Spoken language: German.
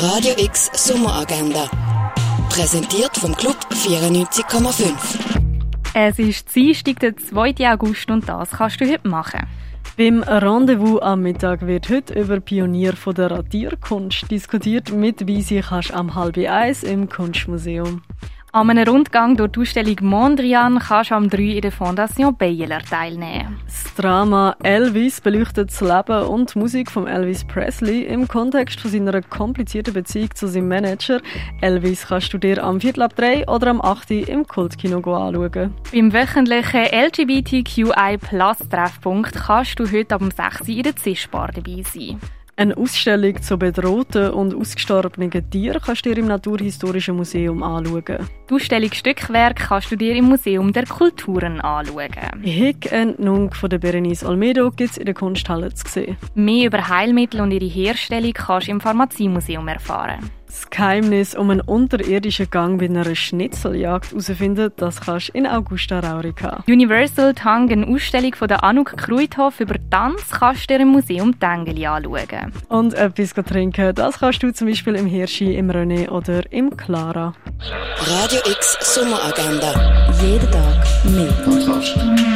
Radio X Sommeragenda. Präsentiert vom Club 94,5. Es ist Dienstag, der 2. August und das kannst du heute machen. Beim Rendezvous am Mittag wird heute über Pionier von der Radierkunst diskutiert. Mit dabei kannst du am halb eins im Kunstmuseum. An einem Rundgang durch die Ausstellung Mondrian kannst du am 3 in der Fondation Baylor teilnehmen. Das Drama Elvis beleuchtet das Leben und die Musik von Elvis Presley im Kontext von seiner komplizierten Beziehung zu seinem Manager. Elvis kannst du dir am Viertel ab 3 oder am 8 im Kultkino anschauen. Beim wöchentlichen LGBTQI-Plus-Treffpunkt kannst du heute ab 6 in der Zischbar dabei sein. Eine Ausstellung zu bedrohten und ausgestorbenen Tieren kannst du dir im Naturhistorischen Museum anschauen. Die Ausstellung Stückwerk kannst du dir im Museum der Kulturen anschauen. Hick-Entnung von der Berenice Olmedo gibt es in der Kunsthalle zu sehen. Mehr über Heilmittel und ihre Herstellung kannst du im Pharmaziemuseum erfahren. Das Geheimnis um einen unterirdischen Gang bei einer Schnitzeljagd herausfinden, das kannst du in Augusta Raurica. Universal Tang, eine Ausstellung von der Anouk Kruithof über Tanz, kannst du dir im Museum Tengeli anschauen. Und etwas trinken, das kannst du zum Beispiel im Hirschi, im René oder im Clara. Radio X Sommeragenda. Jeden Tag mehr.